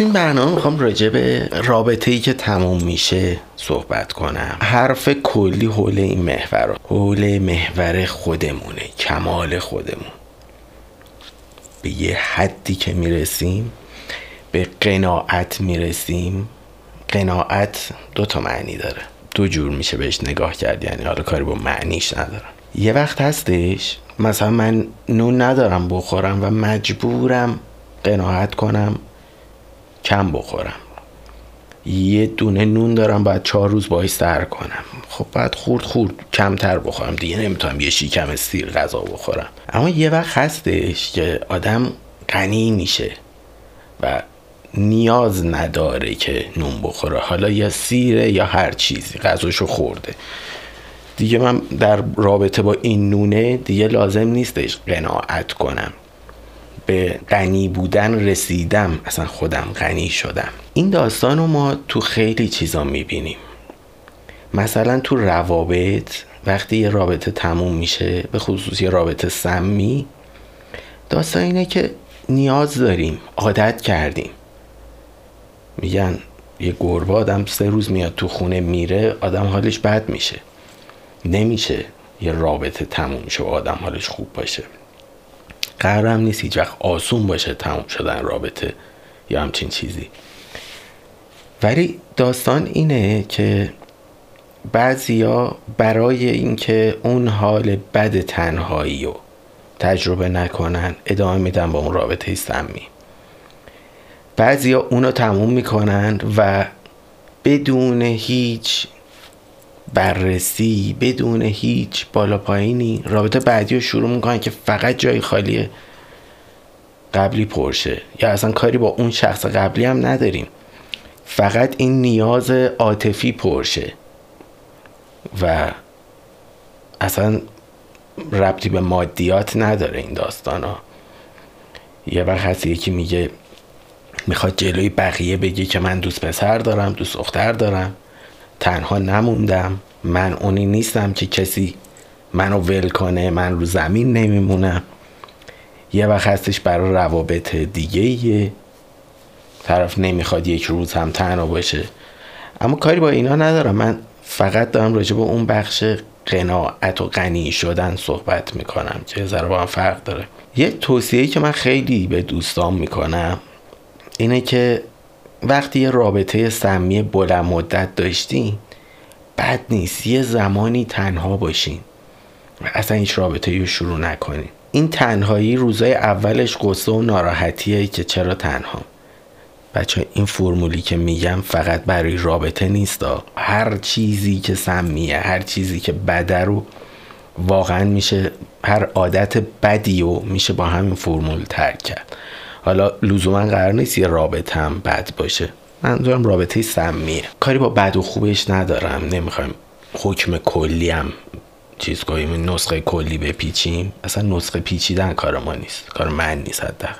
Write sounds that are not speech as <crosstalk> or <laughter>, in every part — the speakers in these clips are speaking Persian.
تو این برنامه می‌خوام راجع به رابطه ای که تموم میشه صحبت کنم. حرف کلی حول این محور حول محور خودمونه کمال خودمون. به یه حدی که می‌رسیم به قناعت می‌رسیم. قناعت دو تا معنی داره. دو جور میشه بهش نگاه کرد یعنی حالا کاری با معنیش ندارم. یه وقت هستش مثلا من نون ندارم بخورم و مجبورم قناعت کنم. کم بخورم. یه دونه نون دارم باید چهار روز باید سر کنم. خب باید خورد خورد کمتر بخورم. دیگه نمی‌تونم یه شیکم سیر غذا بخورم. اما یه وقت هستش که آدم غنی میشه و نیاز نداره که نون بخوره. حالا یا سیره یا هر چیزی غذاشو خورده. دیگه من در رابطه با این نونه دیگه لازم نیستش قناعت کنم. به غنی بودن رسیدم. اصلا خودم غنی شدم. این داستان رو ما تو خیلی چیزا می‌بینیم. مثلا تو روابط وقتی یه رابطه تموم میشه به خصوص یه رابطه سمی داستان اینه که نیاز داریم عادت کردیم. میگن یه گربه آدم سه روز میاد تو خونه میره آدم حالش بد میشه. نمیشه یه رابطه تموم شه آدم حالش خوب باشه. قرارم نیست هیچ وقت آسون باشه تموم شدن رابطه یا همچین چیزی. ولی داستان اینه که بعضیا برای اینکه اون حال بد تنهایی رو تجربه نکنن ادامه میدن با اون رابطه سمی. بعضیا اونو تموم می‌کنن و بدون هیچ بررسی بدون هیچ بالا پایینی. رابطه بعدی رو شروع می‌کنن که فقط جای خالی قبلی پرشه. یا اصلا کاری با اون شخص قبلی هم نداریم. فقط این نیاز عاطفی پرشه. و اصلا ربطی به مادیات نداره این داستان ها. یه وقت هست یکی میگه می‌خواد جلوی بقیه بگه که من دوست پسر دارم دوست دختر دارم. تنها نموندم. من اونی نیستم که کسی منو ول کنه من رو زمین نمیمونم. یه وقت هستش برای روابط دیگه یه طرف نمی‌خواد یک روز هم تنها باشه. اما کاری با اینا ندارم. من فقط دارم راجع به اون بخش قناعت و غنی شدن صحبت می‌کنم که ذره با هم فرق داره. یه توصیه که من خیلی به دوستان می‌کنم اینه که وقتی یه رابطه سمی بلند مدت داشتین بد نیست یه زمانی تنها باشین و اصلا هیچ رابطه رو شروع نکنین. این تنهایی روزای اولش قصه و ناراحتیه که چرا تنها؟ بچه این فرمولی که میگم فقط برای رابطه نیست هر چیزی که سمیه هر چیزی که بده رو واقعا میشه هر عادت بدی و میشه با همین فرمول ترک کرد. حالا لزوما قرار نیست یه رابطه هم بد باشه. منظورم رابطه سمیه. کاری با بد و خوبش ندارم. نمی‌خوایم حکم کلی هم چیز کنیم نسخه کلی بپیچیم. اصلا نسخه پیچیدن کار ما نیست. کار من نیست حداقل.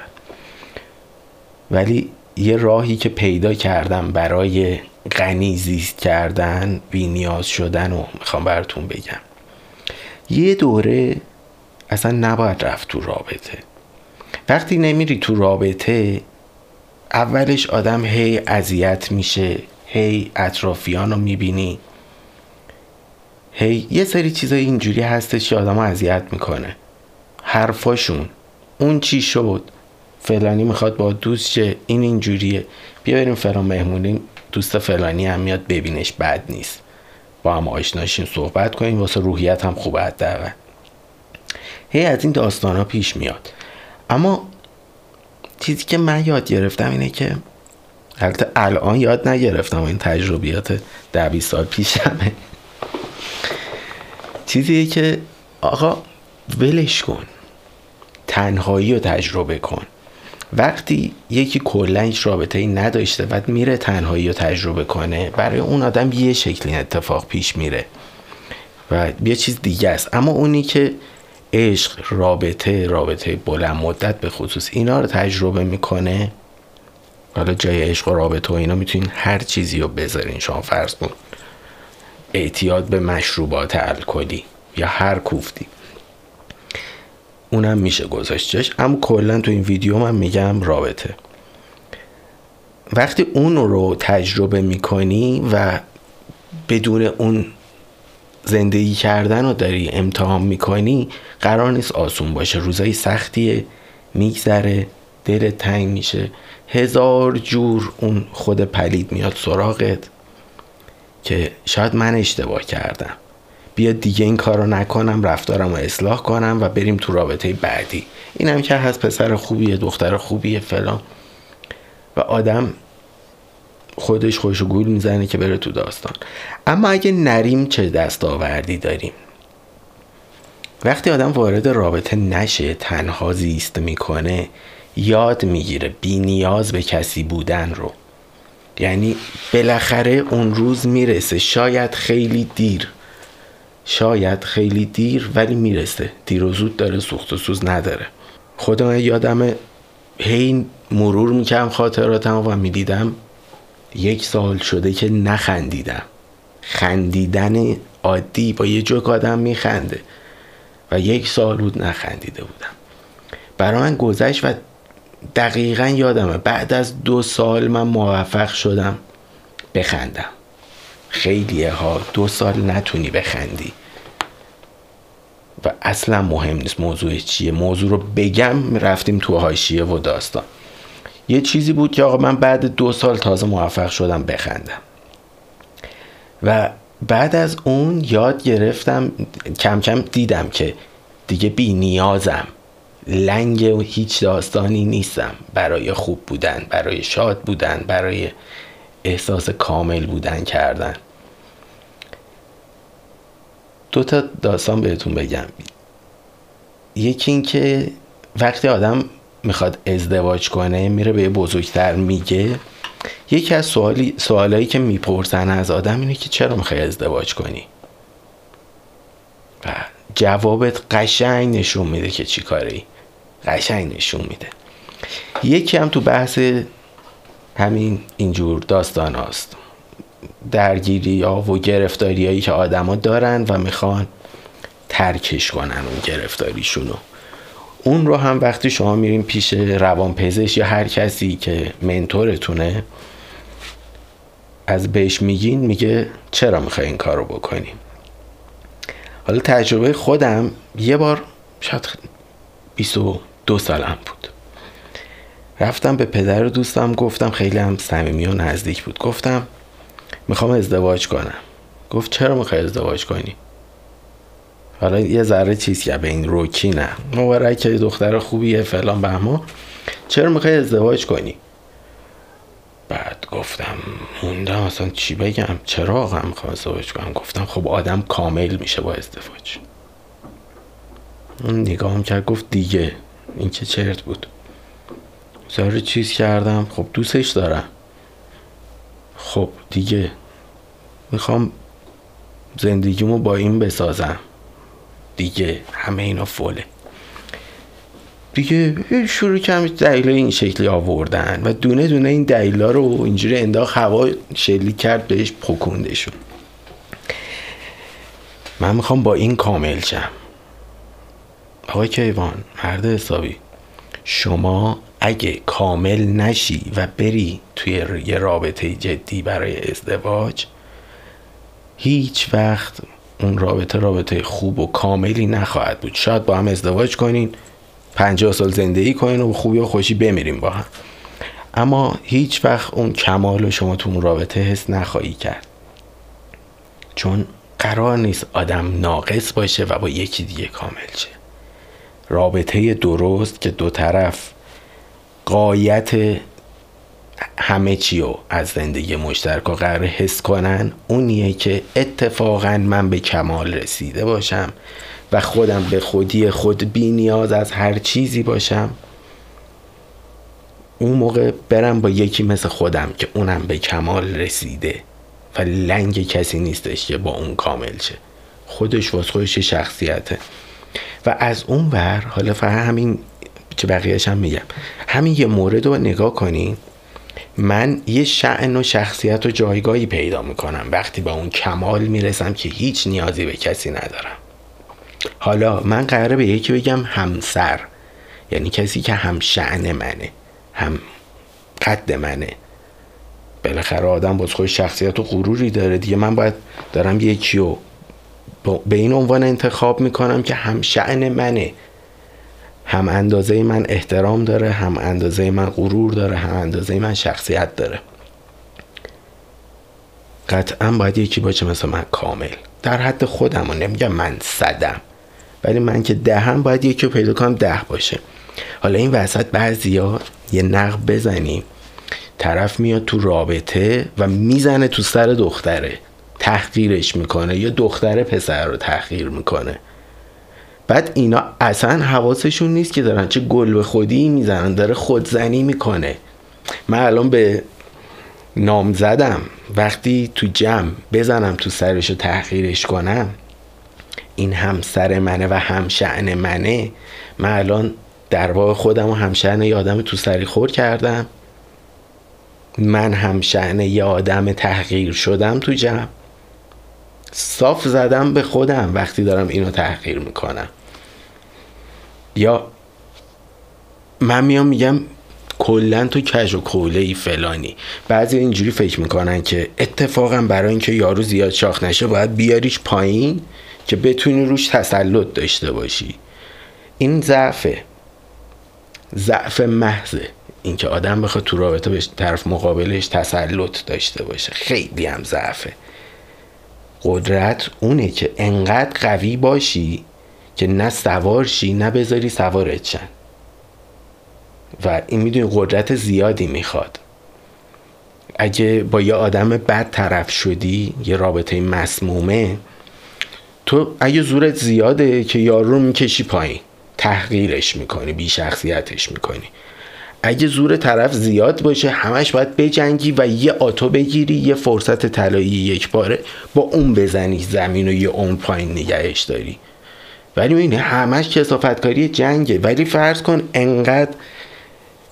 ولی یه راهی که پیدا کردم برای غنی زیست کردن بی نیاز شدن و می‌خوام براتون بگم. یه دوره اصلا نباید رفت تو رابطه. وقتی نمیری تو رابطه اولش آدم هی اذیت میشه هی اطرافیان رو می‌بینی. هی یه سری چیزای اینجوری هستش که آدم اذیت می‌کنه. حرفاشون. اون چی شد؟ فلانی می‌خواد با دوست چه این اینجوریه. بیا بریم فلان مهمونی. دوست فلانی هم میاد ببینش بد نیست. با هم آشناشین صحبت کنیم. واسه روحیت هم خوبه حداقل. هی از این داستان ها پیش میاد. اما چیزی که من یاد گرفتم اینه که البته الان یاد نگرفتم این تجربیات ده 20 سال پیشمه. چیزیه که آقا ولش کن. تنهایی رو تجربه کن. وقتی یکی کلا هیچ رابطه ای نداشته و میره تنهایی رو تجربه کنه برای اون آدم یه شکلی اتفاق پیش میره و یه چیز دیگه است. اما اونی که عشق رابطه رابطه بلند مدت به خصوص اینا رو تجربه می‌کنه. حالا جای عشق و رابطه و اینا می‌تونین هر چیزی رو بذارین. شما فرض کن اعتیاد به مشروبات الکلی یا هر کوفتی. اونم میشه گذاشتش اما کلا تو این ویدیو من میگم رابطه. وقتی اون رو تجربه می‌کنی و بدون اون زندگی کردن رو داری امتحان می‌کنی قرار نیست آسون باشه. روزای سختیه میگذره دل تنگ میشه. هزار جور اون خود پلید میاد سراغت که شاید من اشتباه کردم. بیا دیگه این کار رو نکنم رفتارم رو اصلاح کنم و بریم تو رابطه بعدی. اینم که هست پسر خوبیه دختر خوبیه فلان. و آدم خودش خوش گول می‌زنه که بره تو داستان. اما اگه نریم چه دستاوردی داریم؟ وقتی آدم وارد رابطه نشه تنها زیست می‌کنه یاد می‌گیره بی نیاز به کسی بودن رو. یعنی بالاخره اون روز می‌رسه. شاید خیلی دیر. شاید خیلی دیر ولی می‌رسه. دیر و زود داره سوخت و سوز نداره. خودم یادم هی مرور می‌کردم خاطراتم و می‌دیدم یک سال شده که نخندیدم. خندیدن عادی با یه جوک آدم میخنده و یک سال بود نخندیده بودم. برای من گذشت و دقیقا یادمه. بعد از دو سال من موفق شدم بخندم. خیلیه ها دو سال نتونی بخندی. و اصلا مهم نیست موضوع چیه. موضوع رو بگم رفتیم تو هاشیه و داستان. یه چیزی بود که آقا من بعد دو سال تازه موفق شدم بخندم. و بعد از اون یاد گرفتم کم کم دیدم که دیگه بی نیازم. لنگ و هیچ داستانی نیستم. برای خوب بودن برای شاد بودن برای احساس کامل بودن کردن. دو تا داستان بهتون بگم. یکی این که وقتی آدم می‌خواد ازدواج کنه میره به بزرگتر میگه. یکی از سوالی سوالایی که می‌پرسن از آدم اینه که چرا می‌خوای ازدواج کنی؟ و جوابت قشنگ نشون میده که چی کاری قشنگ نشون میده. یکی هم تو بحث همین اینجور داستان هاست. درگیری ها و گرفتاری هایی که آدما دارن و می‌خوان ترکش کنن اون گرفتاریشونو. اون رو هم وقتی شما میرین پیش روانپزشک یا هر کسی که منتورتونه از بهش میگین میگه چرا می‌خوای این کار رو بکنی؟ حالا تجربه خودم یه بار شاید 22 سالم بود. رفتم به پدر دوستم گفتم خیلی هم صمیمی و نزدیک بود. گفتم می‌خوام ازدواج کنم. گفت چرا می‌خوای ازدواج کنی؟ حالا یه ذره چیز که به این روکی نه. مبارک دختر خوبیه فلان بهما چرا می‌خوای ازدواج کنی؟ بعد گفتم موندم اصلا چی بگم؟ چرا واقعا می‌خوام ازدواج کنم؟ گفتم خب آدم کامل میشه با ازدواج. اون نگاهم کرد گفت دیگه این که چرت بود. ذره چیز کردم خب دوستش دارم. خب دیگه می‌خوام زندگیمو با این بسازم. دیگه همه اینا فوله. دیگه شروع کردم دلیل این شکلی آوردن و دونه دونه این دلیلا رو اینجوری انداخت هوا شلی کرد بهش پکونده شد من می‌خوام با این کامل شم. آقای کیوان مرد حسابی شما اگه کامل نشی و بری توی یه رابطه جدی برای ازدواج هیچ وقت اون رابطه رابطه خوب و کاملی نخواهد بود. شاید با هم ازدواج کنین پنجاه سال زندگی کنین و خوبی و خوشی بمیریم با هم. اما هیچ وقت اون کمال رو شما تو اون رابطه حس نخواهی کرد. چون قرار نیست آدم ناقص باشه و با یکی دیگه کامل شه. رابطه درست که دو طرف قایت همه چی رو از زندگی مشترک قرار حس کنن اونیه که اتفاقا من به کمال رسیده باشم و خودم به خودی خود بی نیاز از هر چیزی باشم. اون موقع برم با یکی مثل خودم که اونم به کمال رسیده و لنگ کسی نیستش که با اون کامل شه. خودش واس خودش شخصیته. و از اون ور حالا فقط همین که بقیهش هم میگم همین یه مورد رو نگاه کنین. من یه شعن و شخصیت و جایگاهی پیدا می‌کنم. وقتی به اون کمال می‌رسم که هیچ نیازی به کسی ندارم. حالا من قراره به یکی بگم همسر. یعنی کسی که هم شعن منه هم قد منه. بالاخره آدم باز خود شخصیت و غروری داره دیگه. من باید دارم یکی رو به این عنوان انتخاب می‌کنم که هم شعن منه. هم اندازه من احترام داره هم اندازه من غرور داره هم اندازه من شخصیت داره. قطعا باید یکی باشه مثل من کامل. در حد خودم و نمیگم من صدم. ولی من که دهم باید یکی پیدا کنم ده باشه. حالا این وسط بعضیا یه نقب بزنیم طرف میاد تو رابطه و می‌زنه تو سر دختره. تحقیرش می‌کنه. یا دختره پسر رو تحقیر می‌کنه. بعد اینا اصلا حواسشون نیست که دارن چه گل به خودی می‌زنن داره خودزنی می‌کنه. من الان به نام زدم. وقتی تو جمع بزنم تو سرش رو تحقیرش کنم این هم سر منه و هم شعن منه. من الان در واقع خودم و هم شعن یه آدم تو سری خور کردم. من هم شعن یه آدم تحقیر شدم تو جمع. صاف زدم به خودم وقتی دارم اینو تحقیر می‌کنم. یا من میام میگم کلا تو کج و کوله ای فلانی. بعضی اینجوری فکر می‌کنن که اتفاقا برای اینکه یارو زیاد شاخ نشه باید بیاریش پایین که بتونی روش تسلط داشته باشی. این ضعفه. ضعف محضه. اینکه آدم بخواد تو رابطه به طرف مقابلش تسلط داشته باشه. خیلی هم ضعفه. قدرت اونه که انقدر قوی باشی که نه سوار شی نه بذاری سوارت شن و این می‌دونی قدرت زیادی می‌خواد. اگه با یه آدم بد طرف شدی یه رابطه مسمومه تو اگه زورت زیاده که یارو رو می‌کشی پایین تحقیرش می‌کنی بی شخصیتش می‌کنی. اگه زور طرف زیاد باشه همش باید بجنگی و یه آتو بگیری یه فرصت طلایی یک باره با اون بزنی زمین و یه اون پایین نگهش داری. ولی می‌بینی همش کسافتکاری جنگه. ولی فرض کن انقدر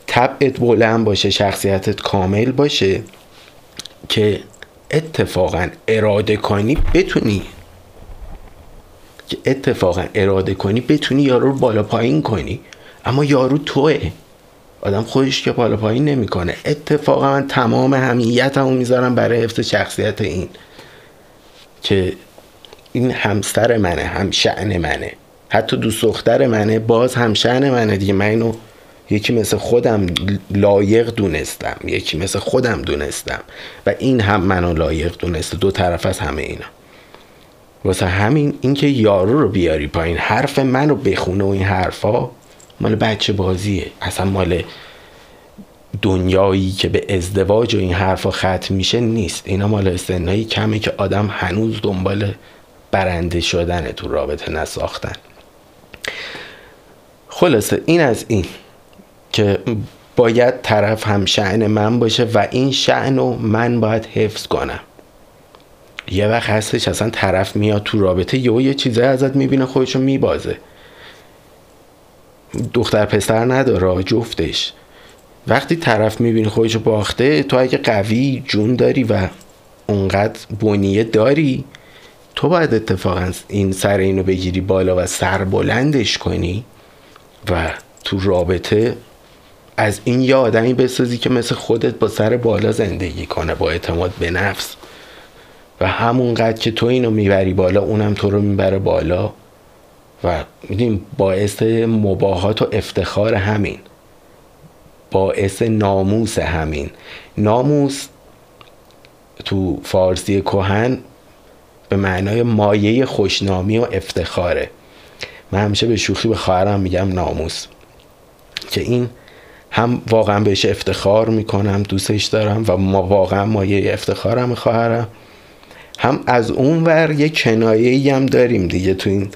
طبعت بلند باشه شخصیتت کامل باشه که اتفاقا اراده کنی بتونی. که اتفاقا اراده کنی بتونی یارو رو بالا پایین کنی. اما یارو توه. آدم خودش که بالا پایین نمی‌کنه. اتفاقا من تمام همیتمو می‌ذارم برای حفظ شخصیت این. که این همسر منه هم شعن منه. حتی دوست دختر منه باز هم شعن منه دیگه. من اینو یکی مثل خودم لایق دونستم. یکی مثل خودم دونستم. و این هم منو لایق دونسته. دو طرف از همه اینا. واسه همین اینکه یارو رو بیاری پایین. حرف منو بخونه و این حرفا مال بچه بازیه. اصلا مال دنیایی که به ازدواج و این حرفا ختم میشه نیست. اینا مال سنهایی کمه که آدم هنوز دنبال برنده شدن تو رابطه نساختن. خلاصه این از این که باید طرف هم شعن من باشه و این شعن رو من باید حفظ کنم. یه وقت هستش اصلا طرف میاد تو رابطه یه یه چیزای ازت می‌بینه خودشو میبازه. دختر پسر نداره جفتش. وقتی طرف می‌بینی خودشو باخته تو اگه قوی جون داری و اونقدر بنیه داری تو باید اتفاقا این سر اینو بگیری بالا و سر بلندش کنی و تو رابطه از این یه آدمی بسازی که مثل خودت با سر بالا زندگی کنه با اعتماد به نفس. و همونقدر که تو اینو می‌بری بالا اونم تو رو می‌بره بالا. و می‌دونیم باعث مباهات و افتخار همین. باعث ناموس همین. ناموس تو فارسی کهن به معنای مایه خوشنامی و افتخاره. من همیشه به شوخی به خواهرم میگم ناموس. که این هم واقعا بهش افتخار می‌کنم دوستش دارم و ما واقعا مایه افتخارم خواهرم. هم از اون ور یه کنایه هم داریم دیگه تو این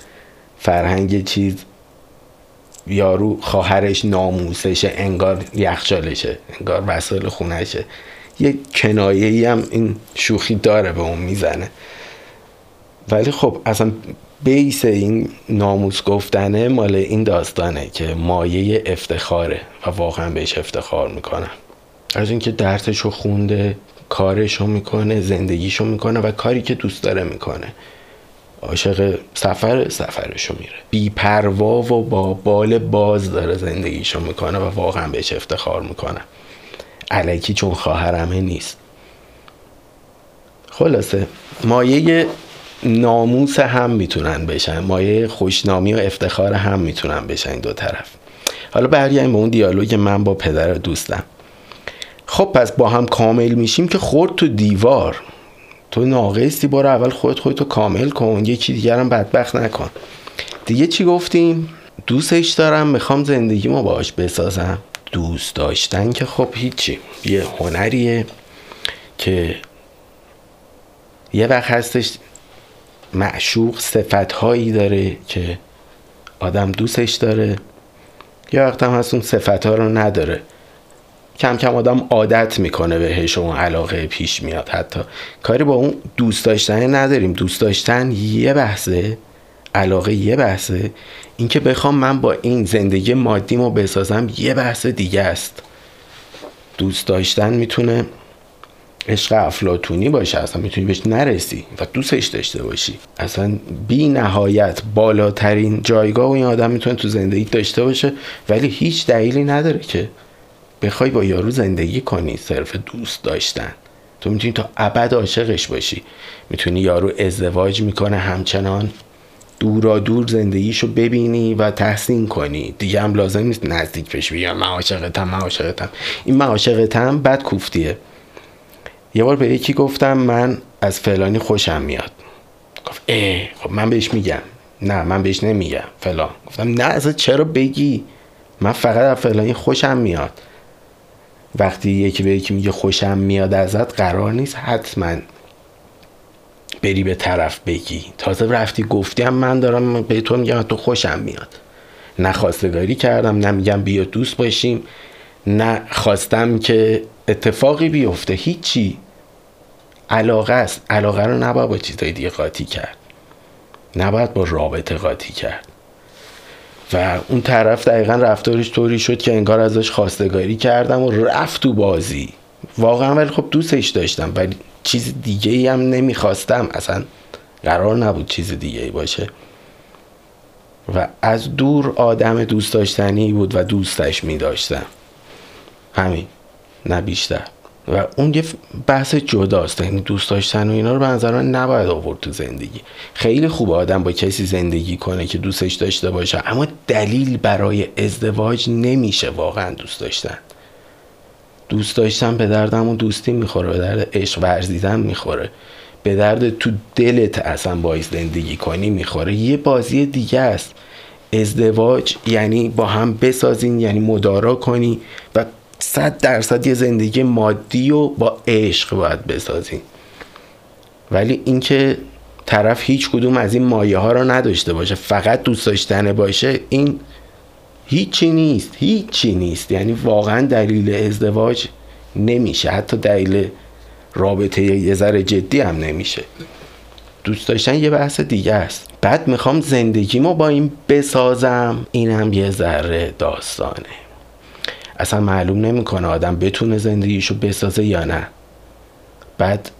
فرهنگ چیز. یارو خواهرش ناموسشه انگار یخچالشه انگار وسایل خونشه یه کنایه هم این شوخی داره به اون می‌زنه. ولی خب اصلا بیس این ناموس گفتنه مال این داستانه که مایه افتخاره و واقعا بهش افتخار می‌کنم از اینکه درسشو خونده کارشو می‌کنه زندگیشو می‌کنه و کاری که دوست داره می‌کنه. عاشق سفر سفرشو میره. بی پروا و با بال باز داره زندگیشو می‌کنه و واقعا بهش افتخار می‌کنه. علکی چون خواهرمه نیست. خلاصه مایه ناموس هم می‌تونن بشن. مایه خوشنامی و افتخار هم می‌تونن بشن دو طرف. حالا برگردیم به اون دیالوگ من با پدر دوستم. خب پس با هم کامل میشیم که خورد تو دیوار. تو ناقصی برو اول خودت خودتو کامل کن. یکی دیگر هم بدبخت نکن. دیگه چی گفتیم؟ دوستش دارم می‌خوام زندگیمو باش بسازم. دوست داشتن که خب هیچی. یه هنریه که یه وقت هستش معشوق صفتهایی داره که آدم دوستش داره. یه وقت هم هست اون صفت ها رو نداره. کم کم آدم عادت می‌کنه بهش اون علاقه پیش میاد حتی. کاری با اون دوست داشتن نداریم. دوست داشتن یه بحثه علاقه یه بحثه. اینکه بخوام من با این زندگی مادیمو بسازم یه بحث دیگه است. دوست داشتن می‌تونه عشق افلاتونی باشه اصلا می‌تونی بهش نرسی و دوستش داشته باشی. اصلا بی نهایت بالاترین جایگاه و این آدم می‌تونه تو زندگی داشته باشه ولی هیچ دلیلی نداره که بخوای با یارو زندگی کنی صرف دوست داشتن. تو می‌تونی تا ابد عاشقش باشی. می‌تونی یارو ازدواج می‌کنه همچنان. دورا دور زندگیشو ببینی و تحسین کنی. دیگه هم لازم نیست نزدیک بشی بگم من عاشقتم من عاشقتم. این من عاشقتم بد کوفتیه. یه بار به یکی گفتم من از فلانی خوشم میاد. گفت اه خب من بهش میگم. نه من بهش نمیگم. فلان. گفتم نه از چرا بگی؟ من فقط از فلانی خوشم میاد. وقتی یکی به یکی میگه خوشم میاد ازت قرار نیست حتما بری به طرف بگی. تازه رفتی گفتیم من دارم به تو میگم تو خوشم میاد. نه خواستگاری کردم نه میگم بیا دوست باشیم. نه خواستم که اتفاقی بیفته. هیچی. علاقه است. علاقه رو نباید با چیزای دیگه قاطی کرد. نباید با رابطه قاطی کرد. و اون طرف دقیقا رفتارش طوری شد که انگار ازش خواستگاری کردم و رفت تو بازی. واقعا ولی خب دوستش داشتم ولی چیز دیگه ای هم نمی‌خواستم. اصلا قرار نبود چیز دیگه ای باشه. و از دور آدم دوست داشتنی بود و دوستش می داشتم همین نه بیشتر. و اون یه بحث جداست یعنی دوست داشتن و اینا رو به نظر من نباید آورد تو زندگی. خیلی خوب آدم با کسی زندگی کنه که دوستش داشته باشه اما دلیل برای ازدواج نمیشه واقعا دوست داشتن. دوست داشتن به دردم و دوستی می‌خوره به درد عشق ورزیدن می‌خوره. به درد تو دلت اصلا باعث زندگی کنی می‌خوره. یه بازی دیگه است. ازدواج یعنی با هم بسازین یعنی مدارا کنی و صد درصد یه زندگی مادی و با عشق باید بسازین ولی اینکه طرف هیچ کدوم از این مایه ها رو نداشته باشه فقط دوست داشتنه باشه این هیچی نیست هیچی نیست. یعنی واقعا دلیل ازدواج نمیشه. حتی دلیل رابطه یه ذره جدی هم نمیشه. دوست داشتن یه بحث دیگه است. بعد می‌خوام زندگیمو با این بسازم. این هم یه ذره داستانه. اصلا معلوم نمی‌کنه آدم بتونه زندگیشو بسازه یا نه. بعد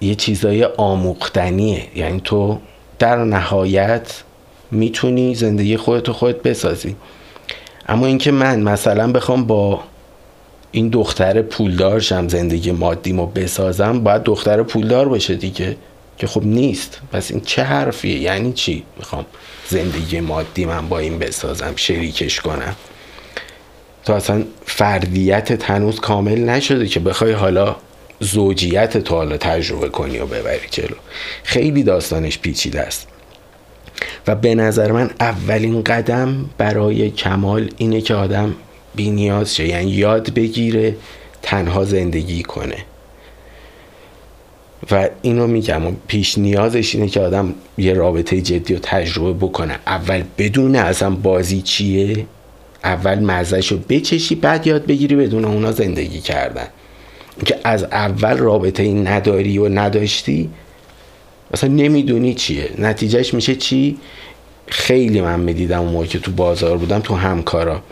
یه چیزای آموختنیه. یعنی تو در نهایت می‌تونی زندگی خودتو خودت بسازی. اما اینکه من مثلا بخوام با این دختر پولدار شم زندگی مادیمو بسازم باید دختر پولدار باشه دیگه که خب نیست. پس این چه حرفیه؟ یعنی چی می‌خوام زندگی مادی من با این بسازم شریکش کنم؟ تو اصلا فردیت هنوز کامل نشده که بخوای حالا زوجیت تو حالا تجربه کنی و ببری جلو. خیلی داستانش پیچیده است. و به نظر من اولین قدم برای کمال اینه که آدم بی نیاز شه. یعنی یاد بگیره تنها زندگی کنه. و اینو میگم پیش نیازش اینه که آدم یه رابطه جدی رو تجربه بکنه. اول بدون اصلا بازی چیه. اول مزهش رو بچشی بعد یاد بگیری بدون اونا زندگی کردن. که از اول رابطه این نداری و نداشتی اصلا نمی‌دونی چیه. نتیجهش میشه چی؟ خیلی من می‌دیدم اون موقع که تو بازار بودم تو همکارا.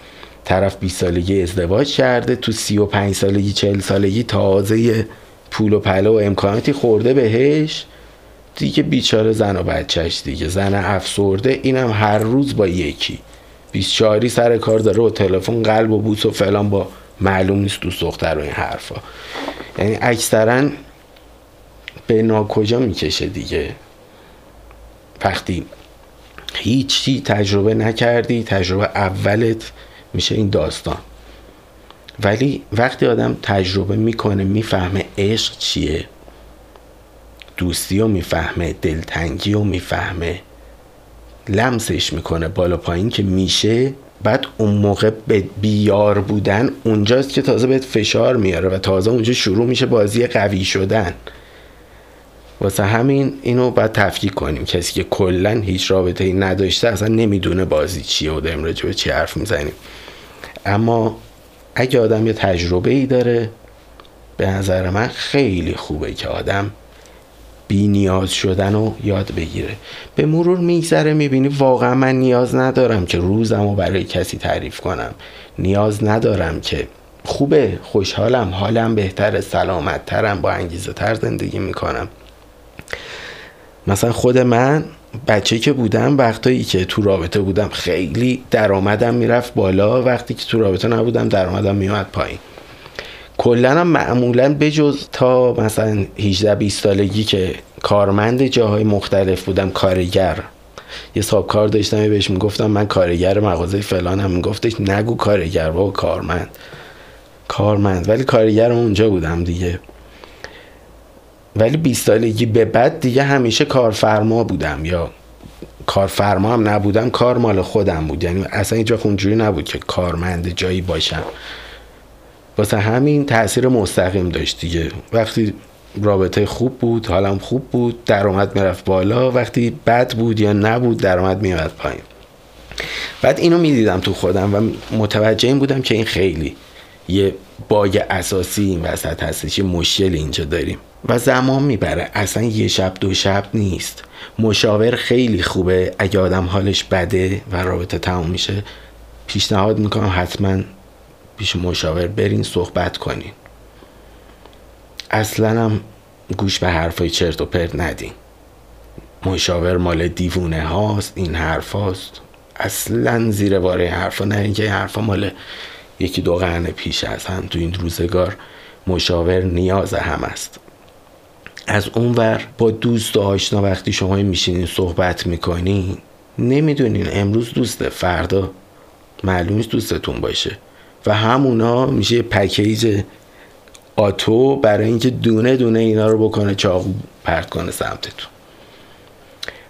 طرف 20 سالگی ازدواج کرده تو 35 سالگی 40 سالگی تازه پول و پله و امکاناتی خورده بهش. دیگه بیچاره زن و بچهش دیگه. زن افسرده اینم هر روز با یکی. 24 سر کار داره و تلفن قلب و بوس و فلان با معلوم نیست دوست دختر و این حرفا. یعنی اکثرا به ناکجا می‌کشه دیگه. وقتی هیچی تجربه نکردی تجربه اولت میشه این داستان. ولی وقتی آدم تجربه می‌کنه می‌فهمه عشق چیه؟ دوستی رو می‌فهمه دلتنگی رو می‌فهمه. لمسش می‌کنه بالا پایین که میشه. بعد اون موقع به بیار بودن اونجاست که تازه بهت فشار میاره و تازه اونجا شروع میشه بازی قوی شدن. واسه همین اینو باید تفکیک کنیم. کسی که کلا هیچ رابطه ای نداشته اصلا نمی‌دونه بازی چیه و داریم راجع به چی حرف می‌زنیم. اما اگه آدم یه تجربه ای داره به نظر من خیلی خوبه که آدم بی نیاز شدن رو یاد بگیره. به مرور میگذره می‌بینی واقعا من نیاز ندارم که روزم رو برای کسی تعریف کنم. نیاز ندارم که خوبه خوشحالم حالم بهتر سلامت ترم با انگیزه تر زندگی می‌کنم. مثلا خود من بچه که بودم وقتایی که تو رابطه بودم خیلی درآمدم می‌رفت بالا وقتی که تو رابطه نبودم درآمدم میومد پایین. کلا هم معمولا بجز تا مثلا 18 20 سالگی که کارمند جاهای مختلف بودم کارگر. یه صاحب کار داشتم بهش می‌گفتم من کارگر مغازه فلان. هم میگفتش نگو کارگر با کارمند. کارمند. ولی کارگر اونجا بودم دیگه. ولی 20 سالگی به بعد دیگه همیشه کارفرما بودم یا کارفرما هم نبودم کار مال خودم بود. یعنی اصلا اینجا اونجوری نبود که کارمند جایی باشم. واسه همین تاثیر مستقیم داشت دیگه. وقتی رابطه خوب بود حالم خوب بود درآمد می‌رفت بالا. وقتی بد بود یا نبود درآمد می‌رفت پایین. بعد اینو می‌دیدم تو خودم و متوجه این بودم که این خیلی یه باگ اساسی این وسط هستش یه مشکل اینجا داریم. و زمان می‌بره. اصلا یه شب دو شب نیست. مشاور خیلی خوبه. اگه آدم حالش بده و رابطه تموم میشه پیشنهاد می‌کنم حتما پیش مشاور برین صحبت کنین. اصلا هم گوش به حرفای چرت و پرت ندین. مشاور مال دیوونه هاست این حرف هاست. اصلا زیر باره حرفا نه اینکه حرفا مال یکی دو قرن پیش از هم تو این روزگار مشاور نیاز هم است. از اونور با دوست و آشنا وقتی شما میشینین صحبت می‌کنین نمی‌دونین امروز دوسته فردا معلوم دوستتون باشه. و همونا میشه پکیج آتو برای اینکه دونه دونه اینا رو بکنه چاقو پرت کنه سمتتون.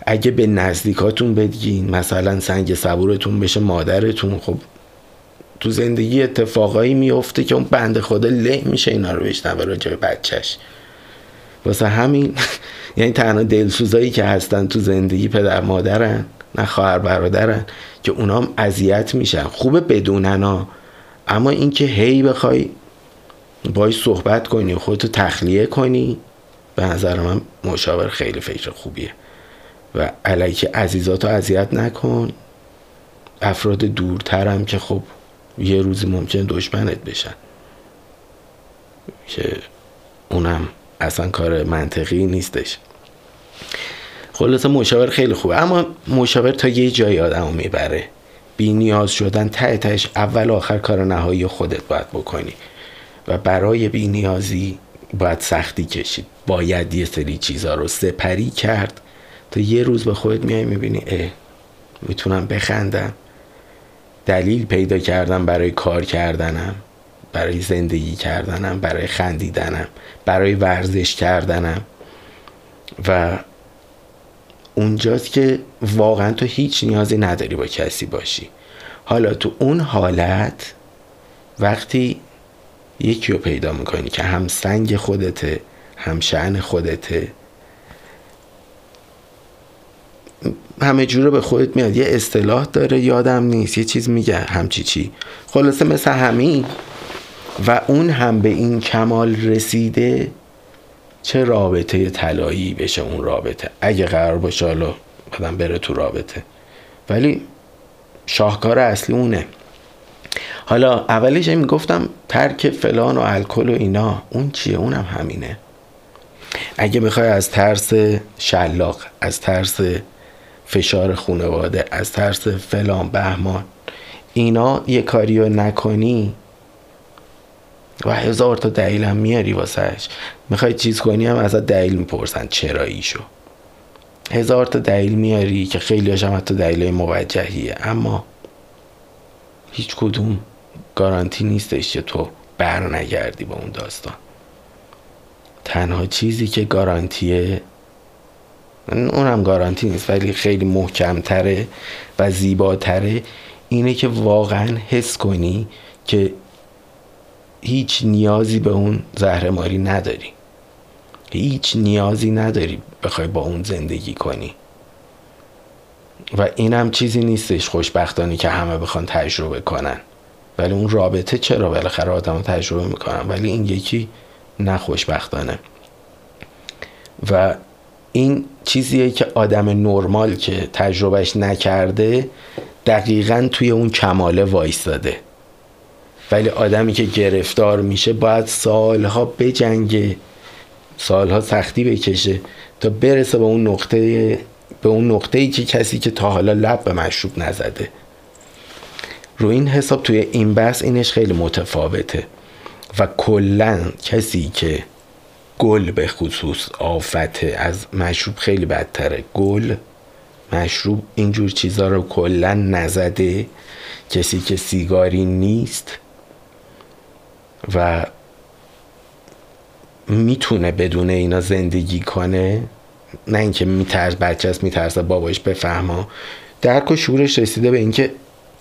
اگه به نزدیکاتون بگین مثلا سنگ صبورتون بشه مادرتون خب تو زندگی اتفاقایی میفته که اون بند خدا له میشه اینا رو بشنوه راجع به بچهش. واسه همین <laughs> یعنی تنها دلسوزایی که هستن تو زندگی پدر مادرن نه خواهر برادرن که اونام اذیت میشن. خوبه بدونن اما اینکه هی بخوای باید صحبت کنی و خودتو تخلیه کنی به نظر من مشاور خیلی فکر خوبیه. و علیه عزیزاتو اذیت نکن. افراد دورترم که خب یه روزی ممکن دشمنت بشن. که اونم اصلا کار منطقی نیستش. خلاصه مشاور خیلی خوبه. اما مشاور تا یه جایی آدم می‌بره. بی نیاز شدن ته تهش اول آخر کار نهایی خودت باید بکنی. و برای بی نیازی باید سختی کشید. باید یه سری چیزها رو سپری کرد تا یه روز به خودت میای می‌بینی اه می‌تونم بخندم. دلیل پیدا کردم برای کار کردنم برای زندگی کردنم برای خندیدنم برای ورزش کردنم. و اونجاست که واقعا تو هیچ نیازی نداری با کسی باشی. حالا تو اون حالت وقتی یکی رو پیدا می‌کنی که هم سنگ خودته هم شعن خودته همه جوره به خودت میاد. یه اصطلاح داره یادم نیست. یه چیز میگه همچی چی. خلاصه مثل همین و اون هم به این کمال رسیده چه رابطه طلایی بشه اون رابطه؟ اگه قرار باشه حالا بدم بره تو رابطه. ولی شاهکار اصلی اونه. حالا اولش می‌گفتم ترک فلان و الکل و اینا اون چیه؟ اونم همینه. اگه می‌خوای از ترس شلاق از ترس فشار خانواده از ترس فلان بهمان اینا یه کاری رو نکنی و هزار تا دلیل هم میاری واسهش. می‌خوای چیز کنی هم ازت دلیل می‌پرسن چراییشو هزار تا دلیل میاری که خیلی هاشم حتی دلیل موجهیه. اما هیچ کدوم گارانتی نیستش که تو بر نگردی با اون داستان. تنها چیزی که گارانتیه اونم گارانتی نیست ولی خیلی محکمتره و زیباتره اینه که واقعا حس کنی که هیچ نیازی به اون زهرماری نداری. هیچ نیازی نداری بخوای با اون زندگی کنی. و اینم چیزی نیستش خوشبختانی که همه بخوان تجربه کنن. ولی اون رابطه چرا بالاخره آدم تجربه می‌کنن؟ ولی این یکی نخوشبختانه و این چیزیه که آدم نرمال که تجربهش نکرده دقیقا توی اون کماله وایستاده. ولی آدمی که گرفتار میشه باید سالها بجنگه سالها سختی بکشه تا برسه به اون نقطه به اون نقطه ای که کسی که تا حالا لب به مشروب نزده. رو این حساب توی این بحث اینش خیلی متفاوته و کلا کسی که گل به خصوص آفته از مشروب خیلی بدتره. گل مشروب اینجور چیزها رو کلا نزده کسی که سیگاری نیست و می‌تونه بدون اینا زندگی کنه؟ نه اینکه میترس بچه است میترسه باباش بفهمه. درک و شورش رسیده به اینکه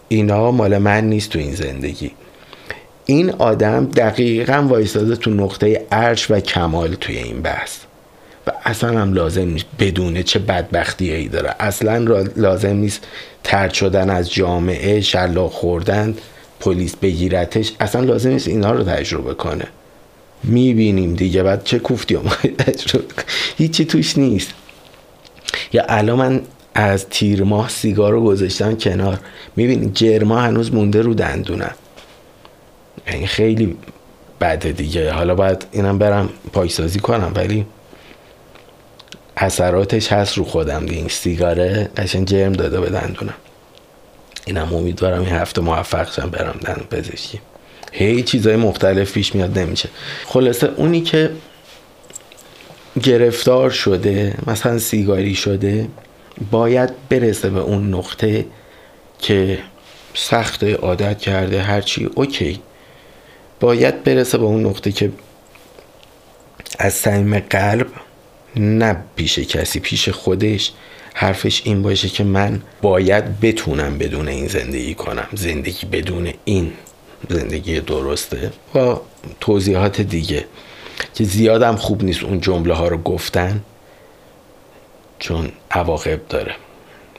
اینا مال من نیست تو این زندگی. این آدم دقیقا وایستاده تو نقطه عرش و کمال توی این بحث. و اصلا هم لازم نیست بدونه چه بدبختی ای داره. اصلا لازم نیست ترد شدن از جامعه شلاق خوردن. پلیس بگیرتش اصلا لازم نیست اینا رو تجربه کنه. می‌بینیم دیگه بعد چه کوفتی هم هیچی توش نیست. یا الان من از تیر ماه سیگار رو گذاشتم کنار. می‌بینی جرما هنوز مونده رو دندونم. این خیلی بده دیگه. حالا باید اینم برم پایسازی کنم ولی اثراتش هست رو خودم. دیگه این سیگاره قشن جرم داده به دندونم. اینم امیدوارم این هفته موفق شم برم دندون پزشکی. هی چیزای مختلف پیش میاد نمیشه. خلاصه اونی که گرفتار شده مثلا سیگاری شده باید برسه به اون نقطه که سخت عادت کرده هرچی. اوکی. باید برسه به اون نقطه که از صمیم قلب نه پیش کسی پیش خودش. حرفش این باشه که من باید بتونم بدون این زندگی کنم. زندگی بدون این زندگی درسته. با توضیحات دیگه. که زیادم خوب نیست اون جمله ها رو گفتن چون عواقب داره.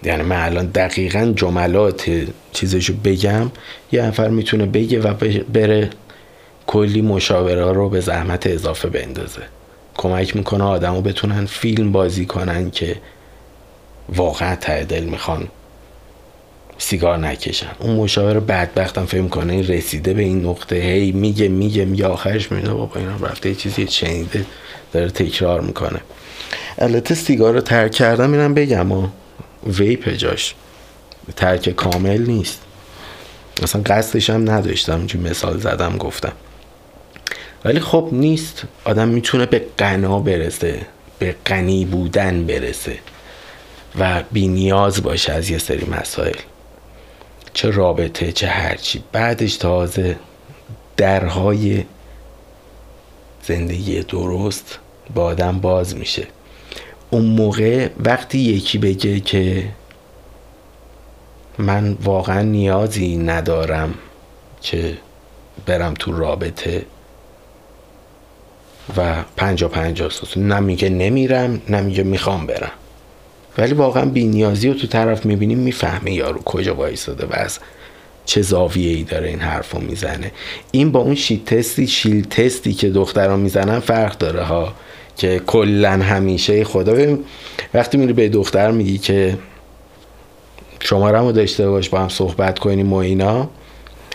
یعنی من الان دقیقا جملات چیزشو بگم یه نفر می‌تونه بگه و بره کلی مشاوره رو به زحمت اضافه بندازه. کمک می‌کنه آدمو بتونن فیلم بازی کنن که واقعا ته دل می‌خوان سیگار نکشن. اون مشاور بدبختم فکر کنه رسیده به این نقطه. هی میگه میگه میگه. آخرش میده بابا اینا رفته چیزی چنیده داره تکرار می‌کنه. البته سیگار رو ترک کردم اینم بگم. و ویپ جاش ترک کامل نیست. اصلا قصدش هم نداشتم چون مثال زدم گفتم. ولی خب نیست. آدم می‌تونه به قنا برسه به غنی بودن برسه. و بی نیاز باشه از یه سری مسائل. چه رابطه چه هرچی. بعدش تازه درهای زندگی درست با آدم باز میشه. اون موقع وقتی یکی بگه که من واقعا نیازی ندارم که برم تو رابطه و پنجا پنجا سوس نمیگه نمیرم نمیگه می‌خوام برم. ولی واقعا بینیازی رو تو طرف می‌بینیم می‌فهمه یارو کجا وایساده و از چه زاویه ای داره این حرف رو می‌زنه. این با اون شیل تستی شیل تستی که دختران می‌زنن فرق داره ها که کلا همیشه خدا. وقتی میری به دختر میگی که شماره رو داشته باش با هم صحبت کنیم و اینا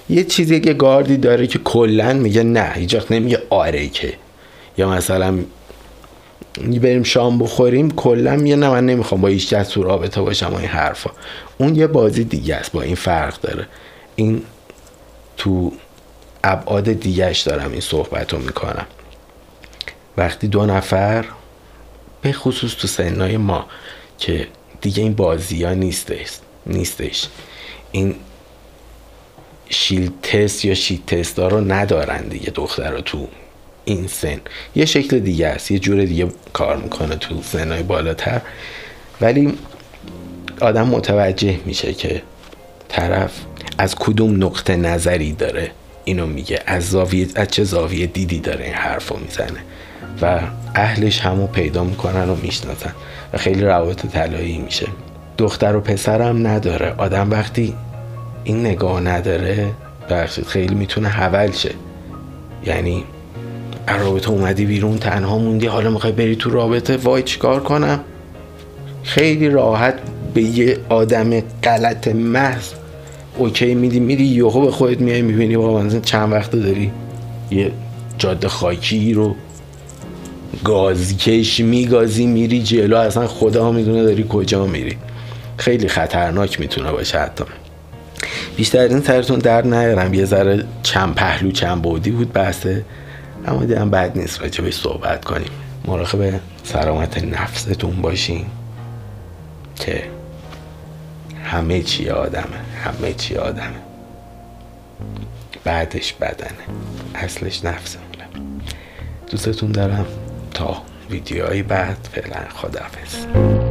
یه چیزی که گاردی داره که کلا میگه نه هیچ نمیگه آره که. یا مثلا بریم شام بخوریم کلا یه نه من نمی‌خوام با هیچ کس تو رابطه باشم و این حرفا. اون یه بازی دیگه است با این فرق داره. این تو ابعاد دیگهش دارم این صحبت رو می‌کنم. وقتی دو نفر به خصوص تو سنهای ما که دیگه این بازی ها نیستش نیستش. این شیل تست یا شیت تست ها رو ندارن دیگه دختر تو این سن. یه شکل دیگه است یه جور دیگه کار می‌کنه تو سنهای بالاتر. ولی آدم متوجه میشه که طرف از کدوم نقطه نظری داره. اینو میگه. از زاویه از چه زاویه دیدی داره این حرف رو می‌زنه. و اهلش همو پیدا می‌کنن و می‌شناسن. و خیلی روابط طلایی میشه. دختر و پسرم نداره. آدم وقتی این نگاه نداره بخشید خیلی می‌تونه حول شه. یعنی رابطه اومدی بیرون تنها موندی حالا می‌خوای بری تو رابطه وای چیکار کنم؟ خیلی راحت به یه آدم غلط محض اوکی میدی میری یهو به خودت میای می‌بینی بابا چند وقت داری یه جاده خاکی رو گازکش میگازی میری جلو اصلا خدا می‌دونه داری کجا میری. خیلی خطرناک می‌تونه باشه حتی. بیشتر این سرتون در نیارم. یه ذره چند پهلو چند بودی بود بحثه اما دیدم بد نیست راجع صحبت کنیم. مراقب سلامت نفستون باشین که همه چی آدمه همه چی آدمه. بعدش بدنه اصلش نفسمونه. دوستتون دارم تا ویدیوهای بعد فعلا خداحافظ.